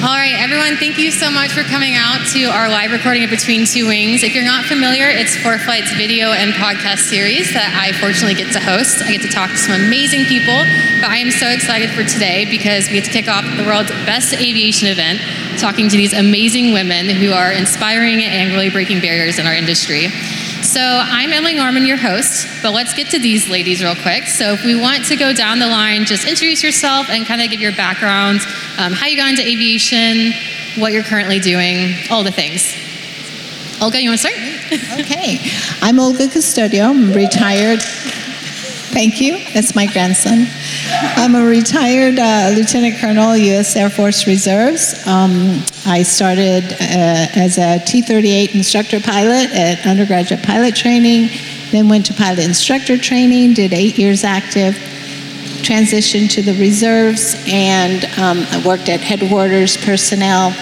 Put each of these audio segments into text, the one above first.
All right, everyone, thank you so much for coming out to our live recording of Between Two Wings. If you're not familiar, it's Four ForeFlight's video and podcast series that I fortunately get to host. I get to talk to some amazing people, but I am so excited for today because we get to kick off the world's best aviation event, talking to these amazing women who are inspiring and really breaking barriers in our industry. So I'm Emily Norman, your host, but let's get to these ladies real quick. So if we want to go down the line, just introduce yourself and kind of give your background, um, how you got into aviation, what you're currently doing, all the things. Olga, you want to start? okay. I'm Olga Custodio. I'm retired. Thank you. That's my grandson. I'm a retired uh, Lieutenant Colonel, U.S. Air Force Reserves. Um, I started uh, as a T 38 instructor pilot at undergraduate pilot training, then went to pilot instructor training, did eight years active, transitioned to the reserves, and um, I worked at headquarters personnel.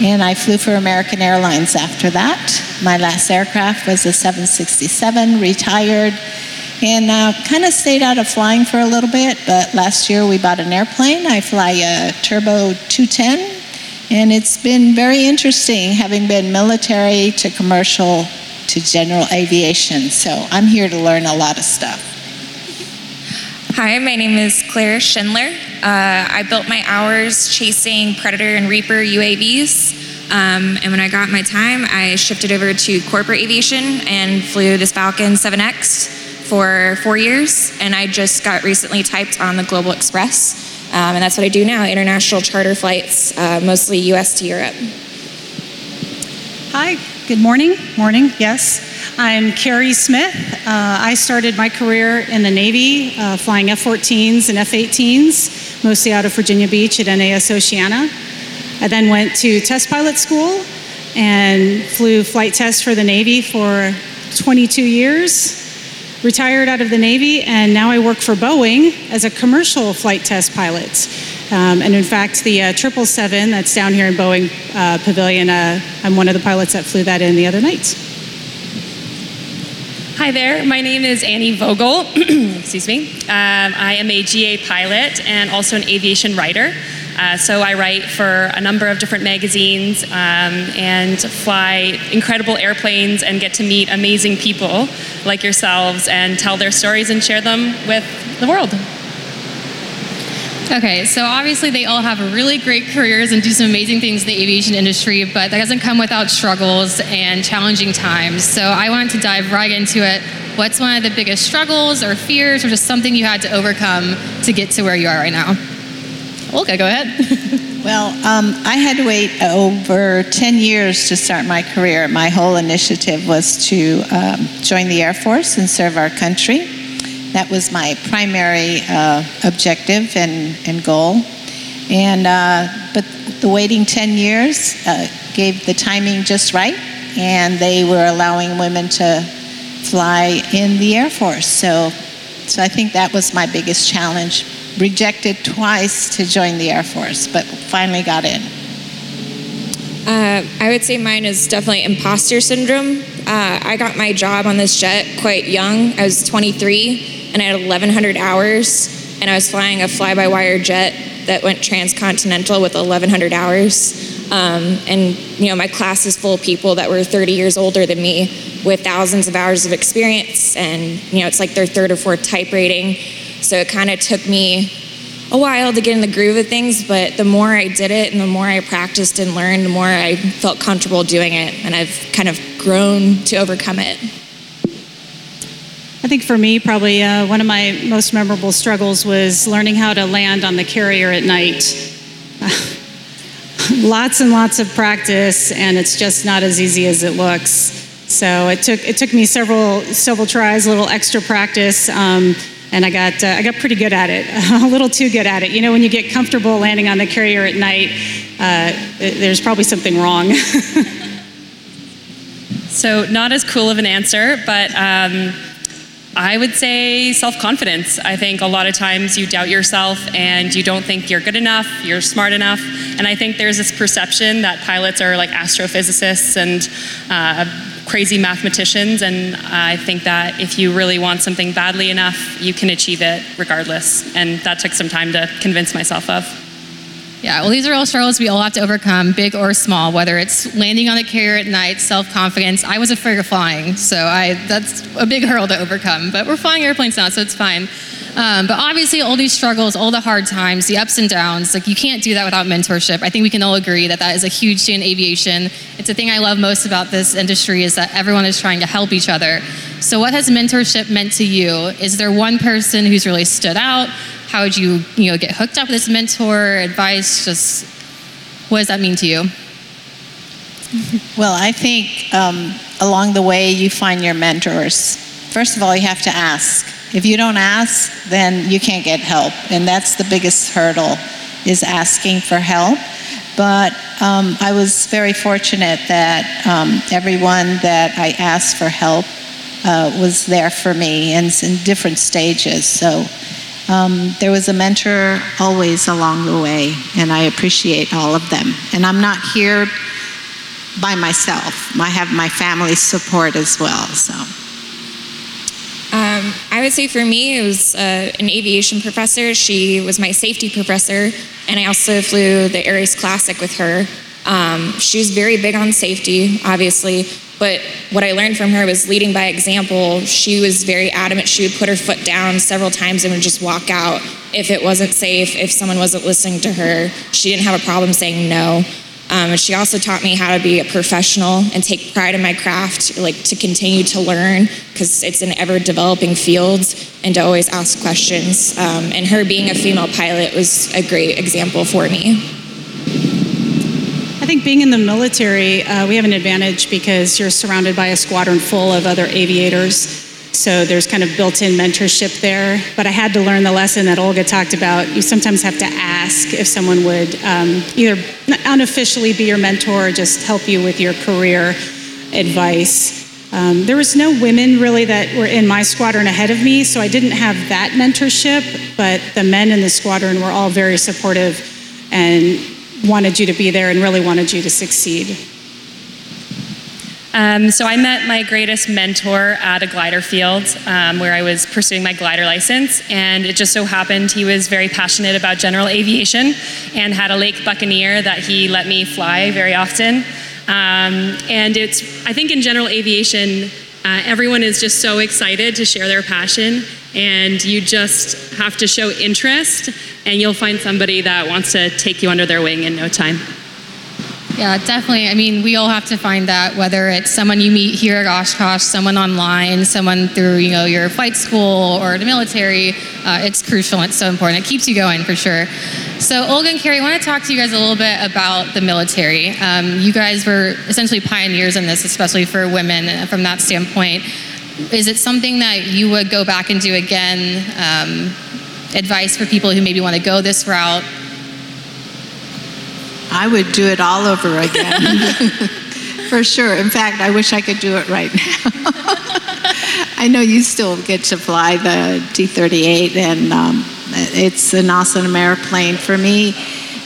And I flew for American Airlines after that. My last aircraft was a 767, retired and uh, kind of stayed out of flying for a little bit. But last year we bought an airplane. I fly a Turbo 210, and it's been very interesting having been military to commercial to general aviation. So I'm here to learn a lot of stuff. Hi, my name is Claire Schindler. Uh, I built my hours chasing Predator and Reaper UAVs. Um, and when I got my time, I shifted over to corporate aviation and flew this Falcon 7X for four years, and I just got recently typed on the Global Express. Um, and that's what I do now international charter flights, uh, mostly US to Europe. Hi, good morning. Morning, yes. I'm Carrie Smith. Uh, I started my career in the Navy uh, flying F 14s and F 18s, mostly out of Virginia Beach at NAS Oceana. I then went to test pilot school and flew flight tests for the Navy for 22 years retired out of the Navy, and now I work for Boeing as a commercial flight test pilot. Um, and in fact, the uh, 777 that's down here in Boeing uh, Pavilion, uh, I'm one of the pilots that flew that in the other night. Hi there, my name is Annie Vogel. Excuse me. Um, I am a GA pilot and also an aviation writer. Uh, so I write for a number of different magazines um, and fly incredible airplanes and get to meet amazing people like yourselves and tell their stories and share them with the world. Okay, so obviously they all have really great careers and do some amazing things in the aviation industry, but that doesn't come without struggles and challenging times. So I wanted to dive right into it. What's one of the biggest struggles or fears or just something you had to overcome to get to where you are right now? Okay, go ahead. well, um, I had to wait over 10 years to start my career. My whole initiative was to um, join the Air Force and serve our country. That was my primary uh, objective and, and goal. And, uh, but the waiting 10 years uh, gave the timing just right, and they were allowing women to fly in the Air Force. So, so I think that was my biggest challenge rejected twice to join the Air Force, but finally got in. Uh, I would say mine is definitely imposter syndrome. Uh, I got my job on this jet quite young. I was 23 and I had 1,100 hours, and I was flying a fly by wire jet that went transcontinental with 1,100 hours. Um, and you know, my class is full of people that were 30 years older than me with thousands of hours of experience, and you know, it's like their third or fourth type rating so it kind of took me a while to get in the groove of things, but the more I did it and the more I practiced and learned, the more I felt comfortable doing it, and I've kind of grown to overcome it. I think for me, probably uh, one of my most memorable struggles was learning how to land on the carrier at night. lots and lots of practice, and it's just not as easy as it looks. So it took it took me several several tries, a little extra practice. Um, and I got uh, I got pretty good at it, a little too good at it. You know, when you get comfortable landing on the carrier at night, uh, there's probably something wrong. so not as cool of an answer, but. Um, I would say self confidence. I think a lot of times you doubt yourself and you don't think you're good enough, you're smart enough. And I think there's this perception that pilots are like astrophysicists and uh, crazy mathematicians, and I think that if you really want something badly enough, you can achieve it regardless. And that took some time to convince myself of. Yeah, well, these are all struggles we all have to overcome, big or small, whether it's landing on a carrier at night, self confidence. I was afraid of flying, so I, that's a big hurdle to overcome. But we're flying airplanes now, so it's fine. Um, but obviously, all these struggles, all the hard times, the ups and downs, like you can't do that without mentorship. I think we can all agree that that is a huge thing in aviation. It's the thing I love most about this industry is that everyone is trying to help each other. So, what has mentorship meant to you? Is there one person who's really stood out? How would you, you know, get hooked up with this mentor? Advice? Just what does that mean to you? Well, I think um, along the way you find your mentors. First of all, you have to ask. If you don't ask, then you can't get help, and that's the biggest hurdle, is asking for help. But um, I was very fortunate that um, everyone that I asked for help uh, was there for me, and in different stages. So um, there was a mentor always along the way, and I appreciate all of them. And I'm not here by myself. I have my family's support as well. So. Um, I would say for me, it was uh, an aviation professor. She was my safety professor, and I also flew the Air Race Classic with her. Um, she was very big on safety, obviously, but what I learned from her was leading by example. She was very adamant. She would put her foot down several times and would just walk out if it wasn't safe, if someone wasn't listening to her. She didn't have a problem saying no. Um, and she also taught me how to be a professional and take pride in my craft, like to continue to learn because it's an ever developing field and to always ask questions. Um, and her being a female pilot was a great example for me. I think being in the military, uh, we have an advantage because you're surrounded by a squadron full of other aviators. So there's kind of built in mentorship there. But I had to learn the lesson that Olga talked about. You sometimes have to ask if someone would um, either unofficially be your mentor or just help you with your career advice. Um, there was no women really that were in my squadron ahead of me, so I didn't have that mentorship, but the men in the squadron were all very supportive and wanted you to be there and really wanted you to succeed? Um, so I met my greatest mentor at a glider field um, where I was pursuing my glider license, and it just so happened he was very passionate about general aviation and had a Lake Buccaneer that he let me fly very often. Um, and it's, I think, in general aviation, uh, everyone is just so excited to share their passion, and you just have to show interest, and you'll find somebody that wants to take you under their wing in no time. Yeah, definitely. I mean, we all have to find that, whether it's someone you meet here at Oshkosh, someone online, someone through, you know, your flight school or the military. Uh, it's crucial. It's so important. It keeps you going for sure. So, Olga and Carrie, I want to talk to you guys a little bit about the military. Um, you guys were essentially pioneers in this, especially for women from that standpoint. Is it something that you would go back and do again? Um, advice for people who maybe want to go this route? I would do it all over again. For sure. In fact, I wish I could do it right now. I know you still get to fly the T 38, and um, it's an awesome airplane. For me,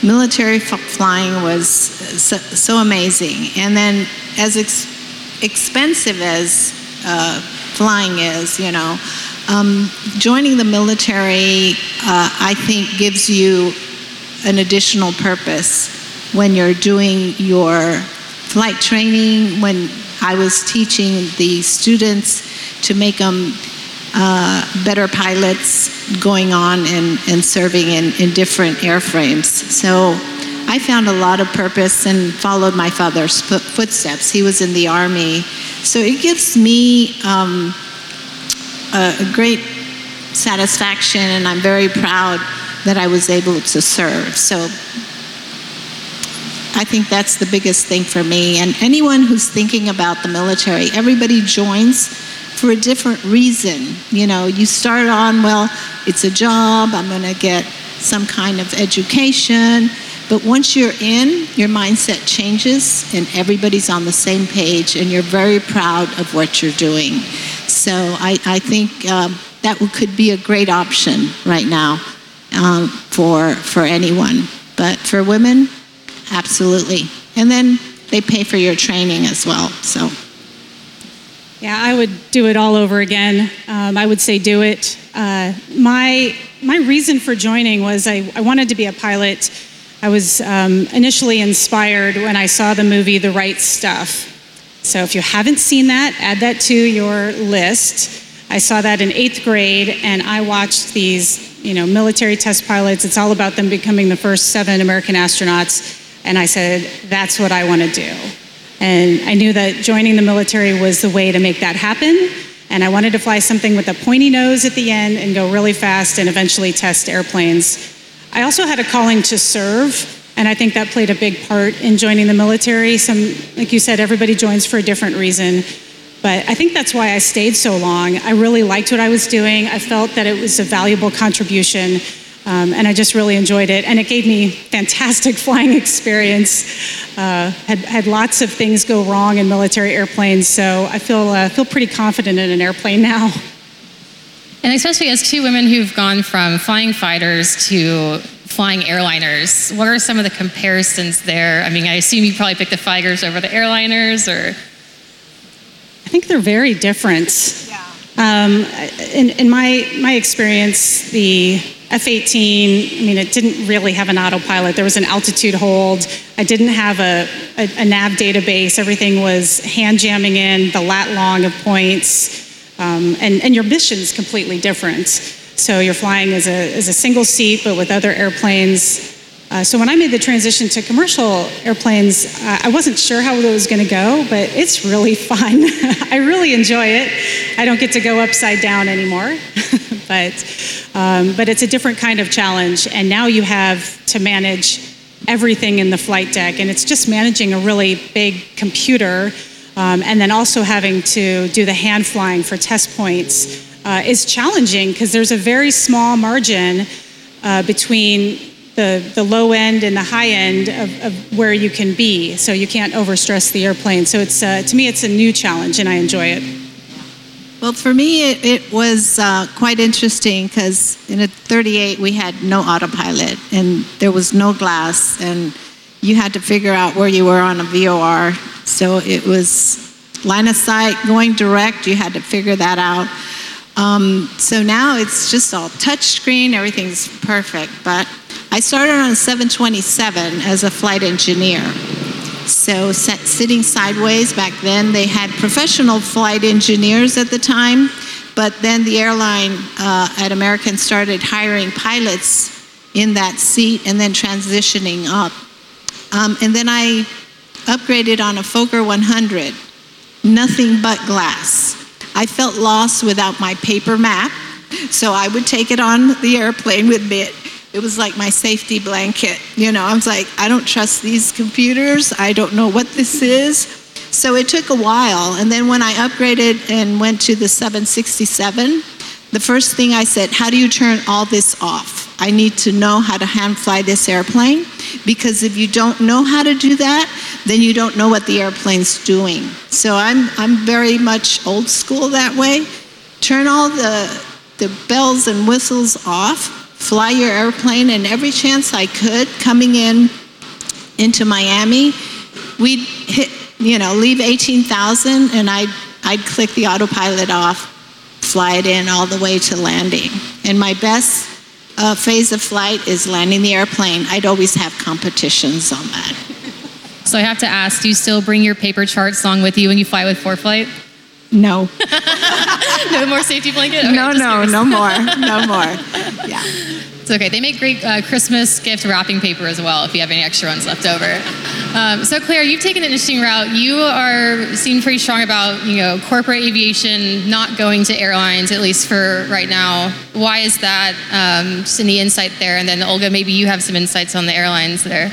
military f- flying was so, so, amazing. And then, as ex- expensive as uh, flying is, you know, um, joining the military, uh, I think, gives you an additional purpose when you're doing your flight training, when I was teaching the students to make them uh, better pilots going on and, and serving in, in different airframes. So I found a lot of purpose and followed my father's footsteps. He was in the Army. So it gives me um, a, a great satisfaction, and I'm very proud that I was able to serve. So I think that's the biggest thing for me. And anyone who's thinking about the military, everybody joins for a different reason. You know, you start on, well, it's a job, I'm going to get some kind of education. But once you're in, your mindset changes and everybody's on the same page and you're very proud of what you're doing. So I, I think um, that could be a great option right now um, for, for anyone. But for women, absolutely. And then they pay for your training as well. So. Yeah, I would do it all over again. Um, I would say do it. Uh, my my reason for joining was I, I wanted to be a pilot I was um, initially inspired when I saw the movie The Right Stuff. So if you haven't seen that, add that to your list. I saw that in eighth grade, and I watched these, you know, military test pilots. It's all about them becoming the first seven American astronauts. And I said, that's what I want to do. And I knew that joining the military was the way to make that happen. And I wanted to fly something with a pointy nose at the end and go really fast and eventually test airplanes. I also had a calling to serve. And I think that played a big part in joining the military. Some, like you said, everybody joins for a different reason. But I think that's why I stayed so long. I really liked what I was doing. I felt that it was a valuable contribution, um, and I just really enjoyed it. And it gave me fantastic flying experience. Uh, had had lots of things go wrong in military airplanes, so I feel uh, feel pretty confident in an airplane now. And especially as two women who've gone from flying fighters to flying airliners, what are some of the comparisons there? I mean, I assume you probably picked the fighters over the airliners, or I think they're very different. Yeah. Um, in, in my, my experience, the F 18, I mean, it didn't really have an autopilot. There was an altitude hold. I didn't have a, a, a nav database. Everything was hand jamming in the lat long of points. Um, and, and your mission's completely different. So you're flying as a, as a single seat, but with other airplanes. Uh, so when I made the transition to commercial airplanes, uh, I wasn't sure how it was going to go, but it's really fun. I really enjoy it. I don't get to go upside down anymore, but um, but it's a different kind of challenge. And now you have to manage everything in the flight deck, and it's just managing a really big computer, um, and then also having to do the hand flying for test points uh, is challenging because there's a very small margin uh, between the, the low end and the high end of, of where you can be. So you can't overstress the airplane. So it's, uh, to me, it's a new challenge and I enjoy it. Well, for me, it, it was uh, quite interesting because in a 38 we had no autopilot and there was no glass, and you had to figure out where you were on a VOR. So it was line of sight, going direct, you had to figure that out. Um, so now it's just all touch screen, everything's perfect. But I started on 727 as a flight engineer. So sitting sideways back then, they had professional flight engineers at the time, but then the airline uh, at American started hiring pilots in that seat and then transitioning up. Um, and then I upgraded on a Fokker 100, nothing but glass. I felt lost without my paper map, so I would take it on the airplane with me it was like my safety blanket. You know, I was like, I don't trust these computers. I don't know what this is. So it took a while. And then when I upgraded and went to the 767, the first thing I said, How do you turn all this off? I need to know how to hand fly this airplane because if you don't know how to do that, then you don't know what the airplane's doing. So I'm, I'm very much old school that way. Turn all the, the bells and whistles off fly your airplane, and every chance I could, coming in into Miami, we'd hit, you know, leave 18,000, and I'd, I'd click the autopilot off, fly it in all the way to landing. And my best uh, phase of flight is landing the airplane. I'd always have competitions on that. So I have to ask, do you still bring your paper charts along with you when you fly with ForeFlight? No. no more safety blanket? Okay, no, no, no more. No more. Yeah. It's okay. They make great uh, Christmas gift wrapping paper as well if you have any extra ones left over. Um, so Claire, you've taken an interesting route. You are seem pretty strong about you know corporate aviation not going to airlines at least for right now. Why is that? Um, just any insight there, and then Olga, maybe you have some insights on the airlines there.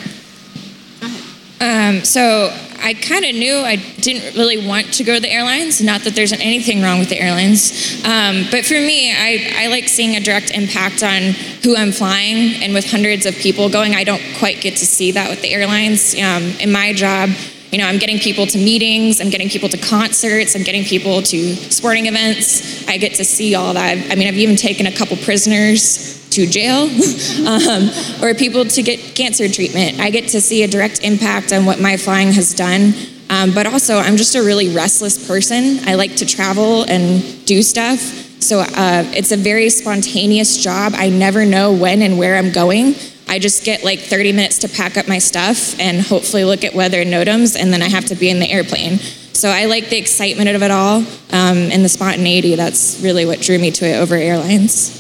Um, so I kind of knew I didn't really want to go to the airlines. Not that there's anything wrong with the airlines, um, but for me, I, I like seeing a direct impact on who I'm flying. And with hundreds of people going, I don't quite get to see that with the airlines. Um, in my job, you know, I'm getting people to meetings, I'm getting people to concerts, I'm getting people to sporting events. I get to see all that. I mean, I've even taken a couple prisoners to jail um, or people to get cancer treatment. I get to see a direct impact on what my flying has done. Um, but also, I'm just a really restless person. I like to travel and do stuff. So uh, it's a very spontaneous job. I never know when and where I'm going. I just get like 30 minutes to pack up my stuff and hopefully look at weather and NOTAMs, and then I have to be in the airplane. So I like the excitement of it all um, and the spontaneity. That's really what drew me to it over airlines.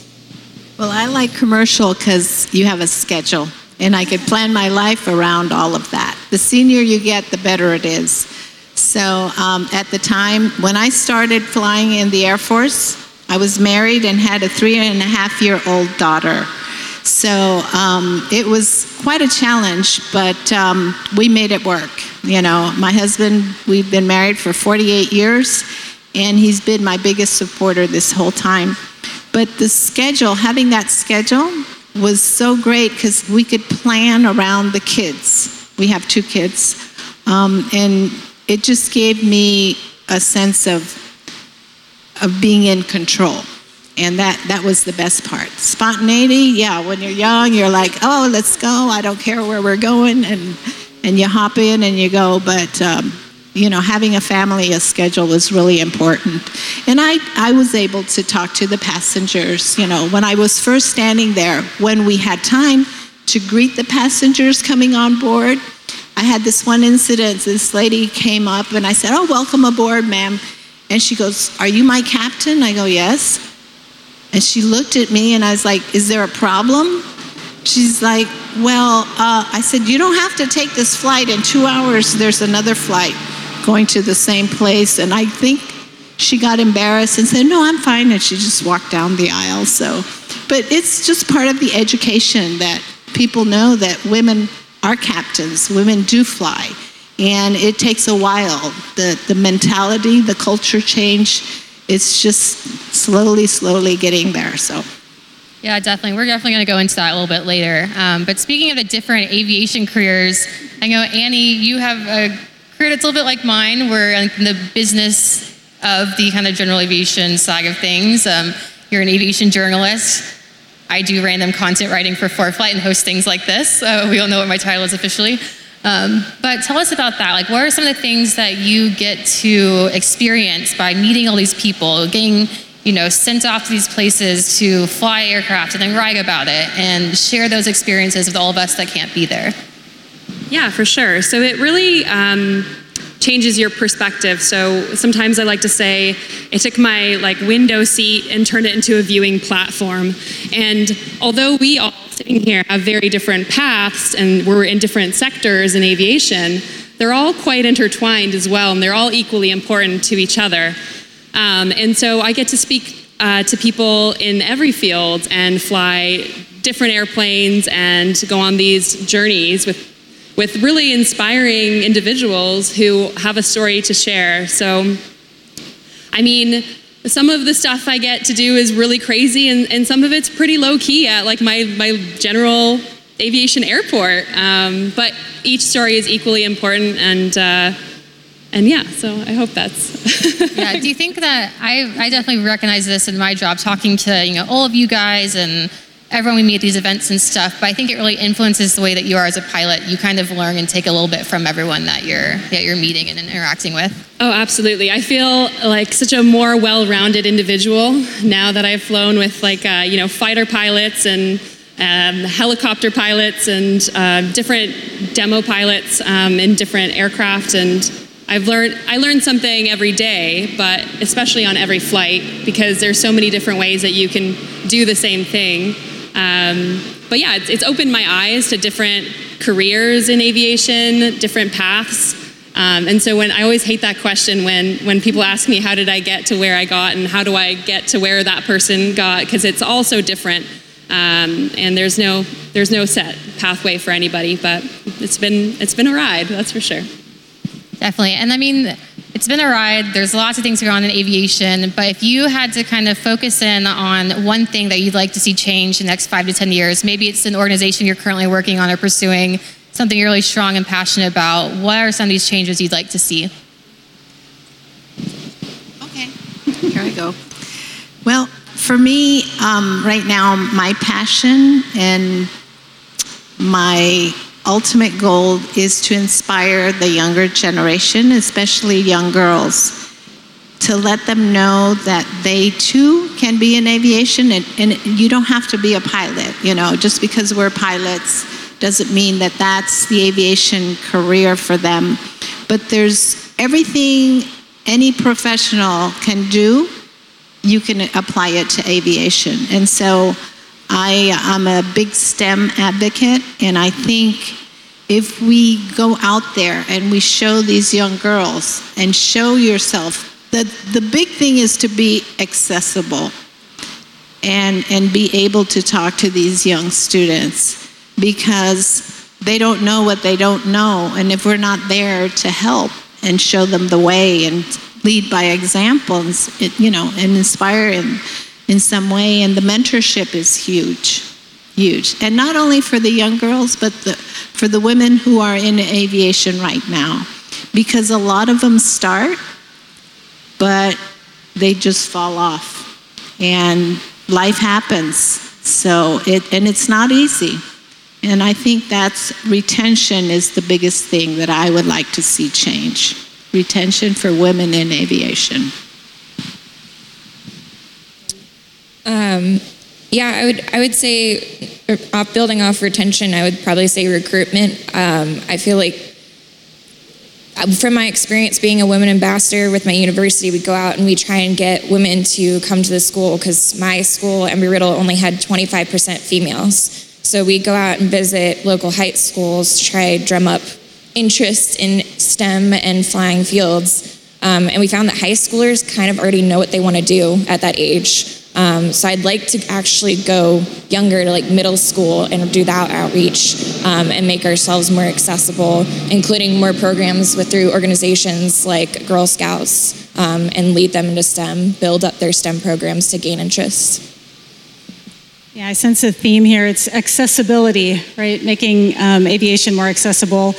Well, I like commercial because you have a schedule, and I could plan my life around all of that. The senior you get, the better it is. So um, at the time when I started flying in the Air Force, I was married and had a three and a half year old daughter. So um, it was quite a challenge, but um, we made it work. You know, my husband, we've been married for 48 years, and he's been my biggest supporter this whole time. But the schedule, having that schedule, was so great because we could plan around the kids. We have two kids. Um, and it just gave me a sense of, of being in control. And that, that was the best part. Spontaneity, yeah, when you're young, you're like, oh, let's go. I don't care where we're going. And, and you hop in and you go. But, um, you know, having a family, a schedule was really important. And I, I was able to talk to the passengers. You know, when I was first standing there, when we had time to greet the passengers coming on board, I had this one incident. This lady came up and I said, Oh, welcome aboard, ma'am. And she goes, Are you my captain? I go, Yes. And she looked at me and I was like, Is there a problem? She's like, Well, uh, I said, You don't have to take this flight. In two hours, there's another flight going to the same place. And I think she got embarrassed and said, No, I'm fine. And she just walked down the aisle. So, but it's just part of the education that people know that women are captains, women do fly. And it takes a while. The, the mentality, the culture change, it's just slowly, slowly getting there. So. Yeah, definitely. We're definitely going to go into that a little bit later. Um, but speaking of the different aviation careers, I know Annie, you have a career that's a little bit like mine. We're in the business of the kind of general aviation side of things. Um, you're an aviation journalist. I do random content writing for ForeFlight and host things like this. So we all know what my title is officially. Um, but tell us about that. Like, what are some of the things that you get to experience by meeting all these people, getting you know sent off to these places to fly aircraft and then write about it and share those experiences with all of us that can't be there? Yeah, for sure. So it really um, changes your perspective. So sometimes I like to say it took my like window seat and turned it into a viewing platform. And although we all sitting here have very different paths and we're in different sectors in aviation, they're all quite intertwined as well, and they're all equally important to each other. Um, and so I get to speak uh, to people in every field and fly different airplanes and go on these journeys with, with really inspiring individuals who have a story to share. So, I mean, some of the stuff I get to do is really crazy, and, and some of it's pretty low key at like my, my general aviation airport. Um, but each story is equally important, and uh, and yeah, so I hope that's. yeah. Do you think that I I definitely recognize this in my job, talking to you know all of you guys and everyone we meet at these events and stuff, but I think it really influences the way that you are as a pilot. You kind of learn and take a little bit from everyone that you're that you're meeting and interacting with. Oh, absolutely. I feel like such a more well-rounded individual now that I've flown with like uh, you know fighter pilots and um, helicopter pilots and uh, different demo pilots um, in different aircraft and I've learned I learn something every day, but especially on every flight because there's so many different ways that you can do the same thing. Um, but yeah, it's, it's, opened my eyes to different careers in aviation, different paths. Um, and so when I always hate that question when when people ask me how did I get to where I got and how do I get to where that person got because it's all so different. Um, and there's no there's no set pathway for anybody, but it's been it's been a ride, that's for sure. Definitely, and I mean it's been a ride. There's lots of things going on in aviation, but if you had to kind of focus in on one thing that you'd like to see change in the next five to 10 years, maybe it's an organization you're currently working on or pursuing, something you're really strong and passionate about, what are some of these changes you'd like to see? Okay, here I go. Well, for me, um, right now, my passion and my ultimate goal is to inspire the younger generation, especially young girls. to let them know that they too can be in aviation and, and you don't have to be a pilot you know just because we're pilots doesn't mean that that's the aviation career for them but there's everything any professional can do you can apply it to aviation and so I, i'm a big stem advocate and i think if we go out there and we show these young girls and show yourself the, the big thing is to be accessible and, and be able to talk to these young students because they don't know what they don't know. And if we're not there to help and show them the way and lead by example, and, you know, and inspire in, in some way, and the mentorship is huge, huge. And not only for the young girls, but the, for the women who are in aviation right now. Because a lot of them start but they just fall off. And life happens. So it and it's not easy. And I think that's retention is the biggest thing that I would like to see change. Retention for women in aviation. Um, yeah, I would I would say off building off retention, I would probably say recruitment. Um, I feel like from my experience being a women ambassador with my university, we go out and we try and get women to come to the school because my school, Embry Riddle, only had 25% females. So we go out and visit local high schools to try drum up interest in STEM and flying fields. Um, and we found that high schoolers kind of already know what they want to do at that age. Um, so I'd like to actually go younger to like middle school and do that outreach um, and make ourselves more accessible, including more programs with through organizations like Girl Scouts um, and lead them into STEM, build up their STEM programs to gain interest. Yeah, I sense a theme here. It's accessibility, right? Making um, aviation more accessible.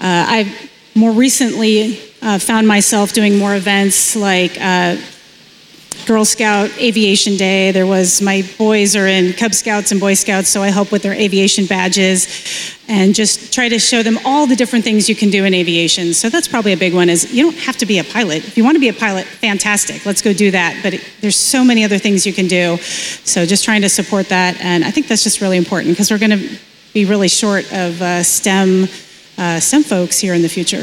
Uh, I've more recently uh, found myself doing more events like uh, Girl Scout Aviation Day. There was my boys are in Cub Scouts and Boy Scouts, so I help with their aviation badges and just try to show them all the different things you can do in aviation. So that's probably a big one is you don't have to be a pilot. If you want to be a pilot, fantastic. Let's go do that. But it, there's so many other things you can do. So just trying to support that and I think that's just really important because we're going to be really short of uh, STEM uh, STEM folks here in the future.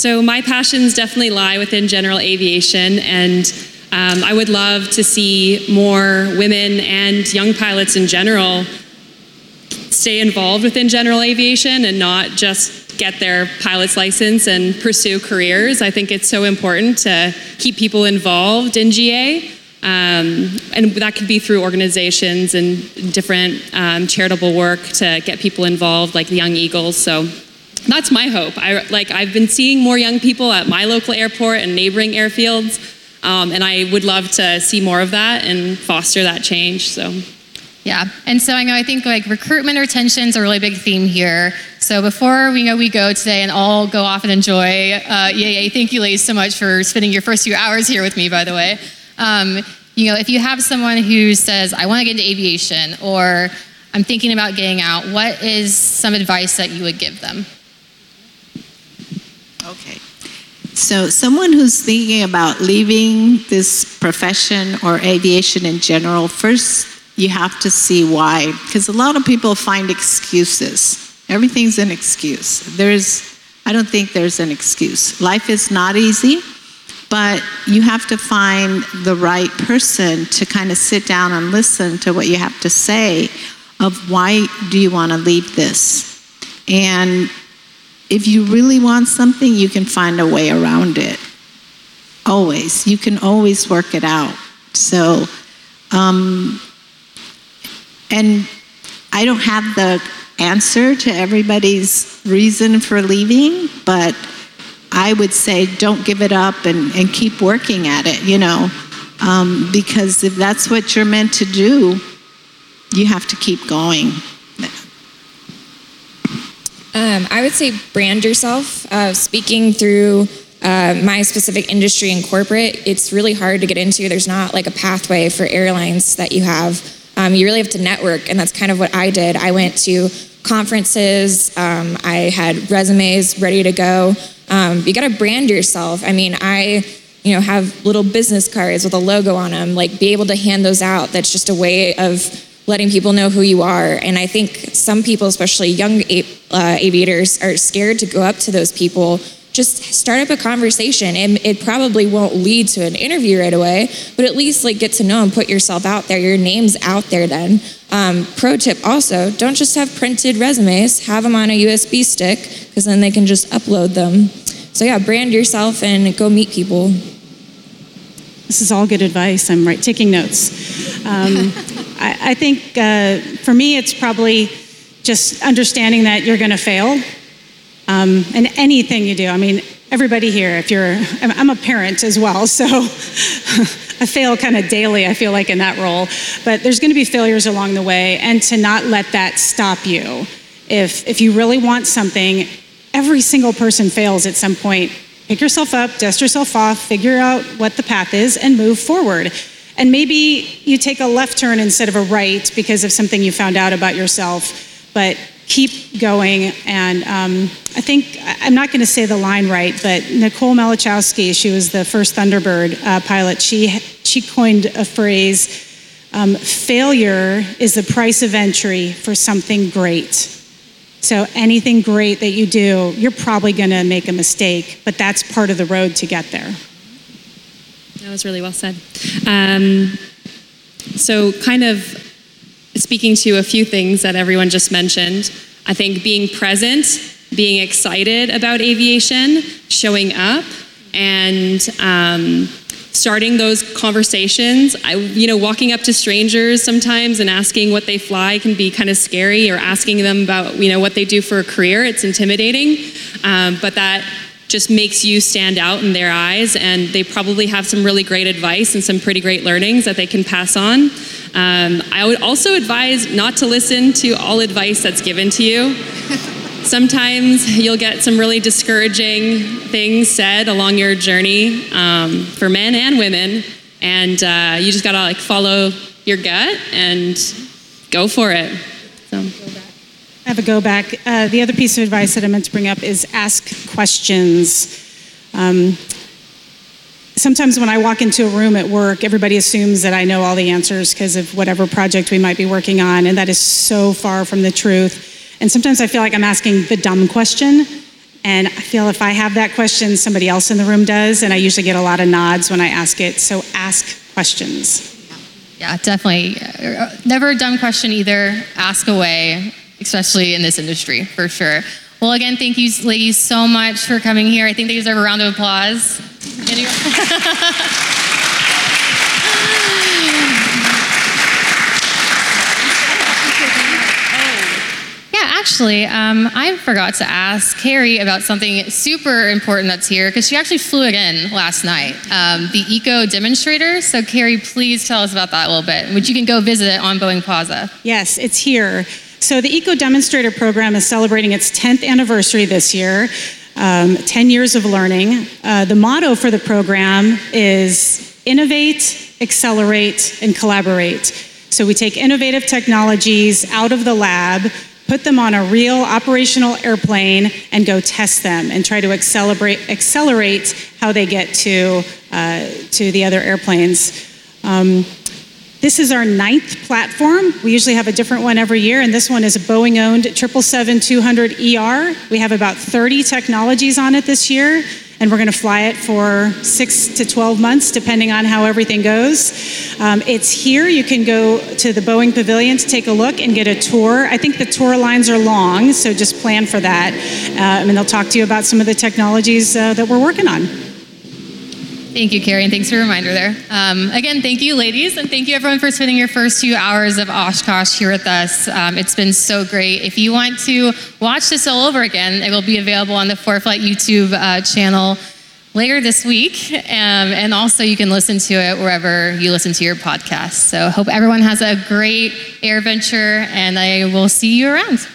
So my passions definitely lie within general aviation, and um, I would love to see more women and young pilots in general stay involved within general aviation and not just get their pilot's license and pursue careers. I think it's so important to keep people involved in GA. Um, and that could be through organizations and different um, charitable work to get people involved, like the Young Eagles. So that's my hope. I, like, I've been seeing more young people at my local airport and neighboring airfields, um, and I would love to see more of that and foster that change. So. Yeah, and so I know I think like recruitment retention is a really big theme here. So before we know we go today and all go off and enjoy uh, EAA, thank you ladies so much for spending your first few hours here with me, by the way. Um, you know, if you have someone who says, I want to get into aviation or I'm thinking about getting out, what is some advice that you would give them? Okay. So, someone who's thinking about leaving this profession or aviation in general, first you have to see why. Because a lot of people find excuses. Everything's an excuse. There's, I don't think there's an excuse. Life is not easy, but you have to find the right person to kind of sit down and listen to what you have to say of why do you want to leave this. And if you really want something, you can find a way around it. Always. You can always work it out. So, um, and I don't have the answer to everybody's reason for leaving, but I would say don't give it up and, and keep working at it, you know, um, because if that's what you're meant to do, you have to keep going. Um, I would say brand yourself. Uh, speaking through uh, my specific industry and corporate, it's really hard to get into. There's not like a pathway for airlines that you have. Um, you really have to network, and that's kind of what I did. I went to conferences, um, I had resumes ready to go, Um, you got to brand yourself. I mean, I you know have little business cards with a logo on them. Like be able to hand those out. That's just a way of letting people know who you are. And I think some people, especially young uh, aviators, are scared to go up to those people. Just start up a conversation. And it probably won't lead to an interview right away but at least like get to know and put yourself out there. Your name's out there then. Um, pro tip also don't just have printed resumes. Have them on a usb stick because then they can just upload them. So yeah brand yourself and go meet people this is all good advice i'm right taking notes um, I, I, think uh, for me it's probably just understanding that you're going to fail um, and anything you do. I mean, everybody here, if you're, I'm a parent as well, so I fail kind of daily, I feel like, in that role. But there's going to be failures along the way, and to not let that stop you. If, if you really want something, every single person fails at some point. Pick yourself up, dust yourself off, figure out what the path is, and move forward. And maybe you take a left turn instead of a right because of something you found out about yourself, but keep going. And um, I think, I'm not going to say the line right, but Nicole Malachowski, she was the first Thunderbird uh, pilot, she, she coined a phrase um, failure is the price of entry for something great. So anything great that you do, you're probably going to make a mistake, but that's part of the road to get there. That was really well said. Um, so, kind of speaking to a few things that everyone just mentioned. I think being present, being excited about aviation, showing up, and um, starting those conversations. I, you know, walking up to strangers sometimes and asking what they fly can be kind of scary, or asking them about, you know, what they do for a career. It's intimidating, um, but that just makes you stand out in their eyes, and they probably have some really great advice and some pretty great learnings that they can pass on. Um, I would also advise not to listen to all advice that's given to you. Sometimes you'll get some really discouraging things said along your journey um, for men and women, and uh, you just gotta like follow your gut and go for it. So. I have a go back. Uh, the other piece of advice that I meant to bring up is ask questions. Um, sometimes when I walk into a room at work, everybody assumes that I know all the answers because of whatever project we might be working on, and that is so far from the truth. And sometimes I feel like I'm asking the dumb question, and I feel if I have that question, somebody else in the room does, and I usually get a lot of nods when I ask it. So ask questions. Yeah, definitely. Uh, never a dumb question either. Ask away, especially in this industry, for sure. Well, again, thank you, ladies, so much for coming here. I think they deserve a round of applause. Yeah, actually, um, I forgot to ask Carrie about something super important that's here because she actually flew it in last night, um, the Eco Demonstrator. So, Carrie, please tell us about that a little bit, which you can go visit on Boeing Plaza. Yes, it's here. So, the Eco Demonstrator program is celebrating its 10th anniversary this year um, 10 years of learning. Uh, the motto for the program is innovate, accelerate, and collaborate. So we take innovative technologies out of the lab, put them on a real operational airplane, and go test them and try to accelerate, accelerate how they get to, uh, to the other airplanes. Um, this is our ninth platform. We usually have a different one every year, and this one is a Boeing owned 777-200ER. We have about 30 technologies on it this year, and we're going to fly it for six to 12 months, depending on how everything goes. Um, it's here. You can go to the Boeing Pavilion to take a look and get a tour. I think the tour lines are long, so just plan for that. Uh, and they'll talk to you about some of the technologies uh, that we're working on. Thank you, Carrie, and thanks for the reminder there. Um, again, thank you, ladies, and thank you, everyone, for spending your first two hours of Oshkosh here with us. Um, it's been so great. If you want to watch this all over again, it will be available on the ForeFlight YouTube uh, channel later this week, um, and also you can listen to it wherever you listen to your podcast. So, hope everyone has a great AirVenture, and I will see you around.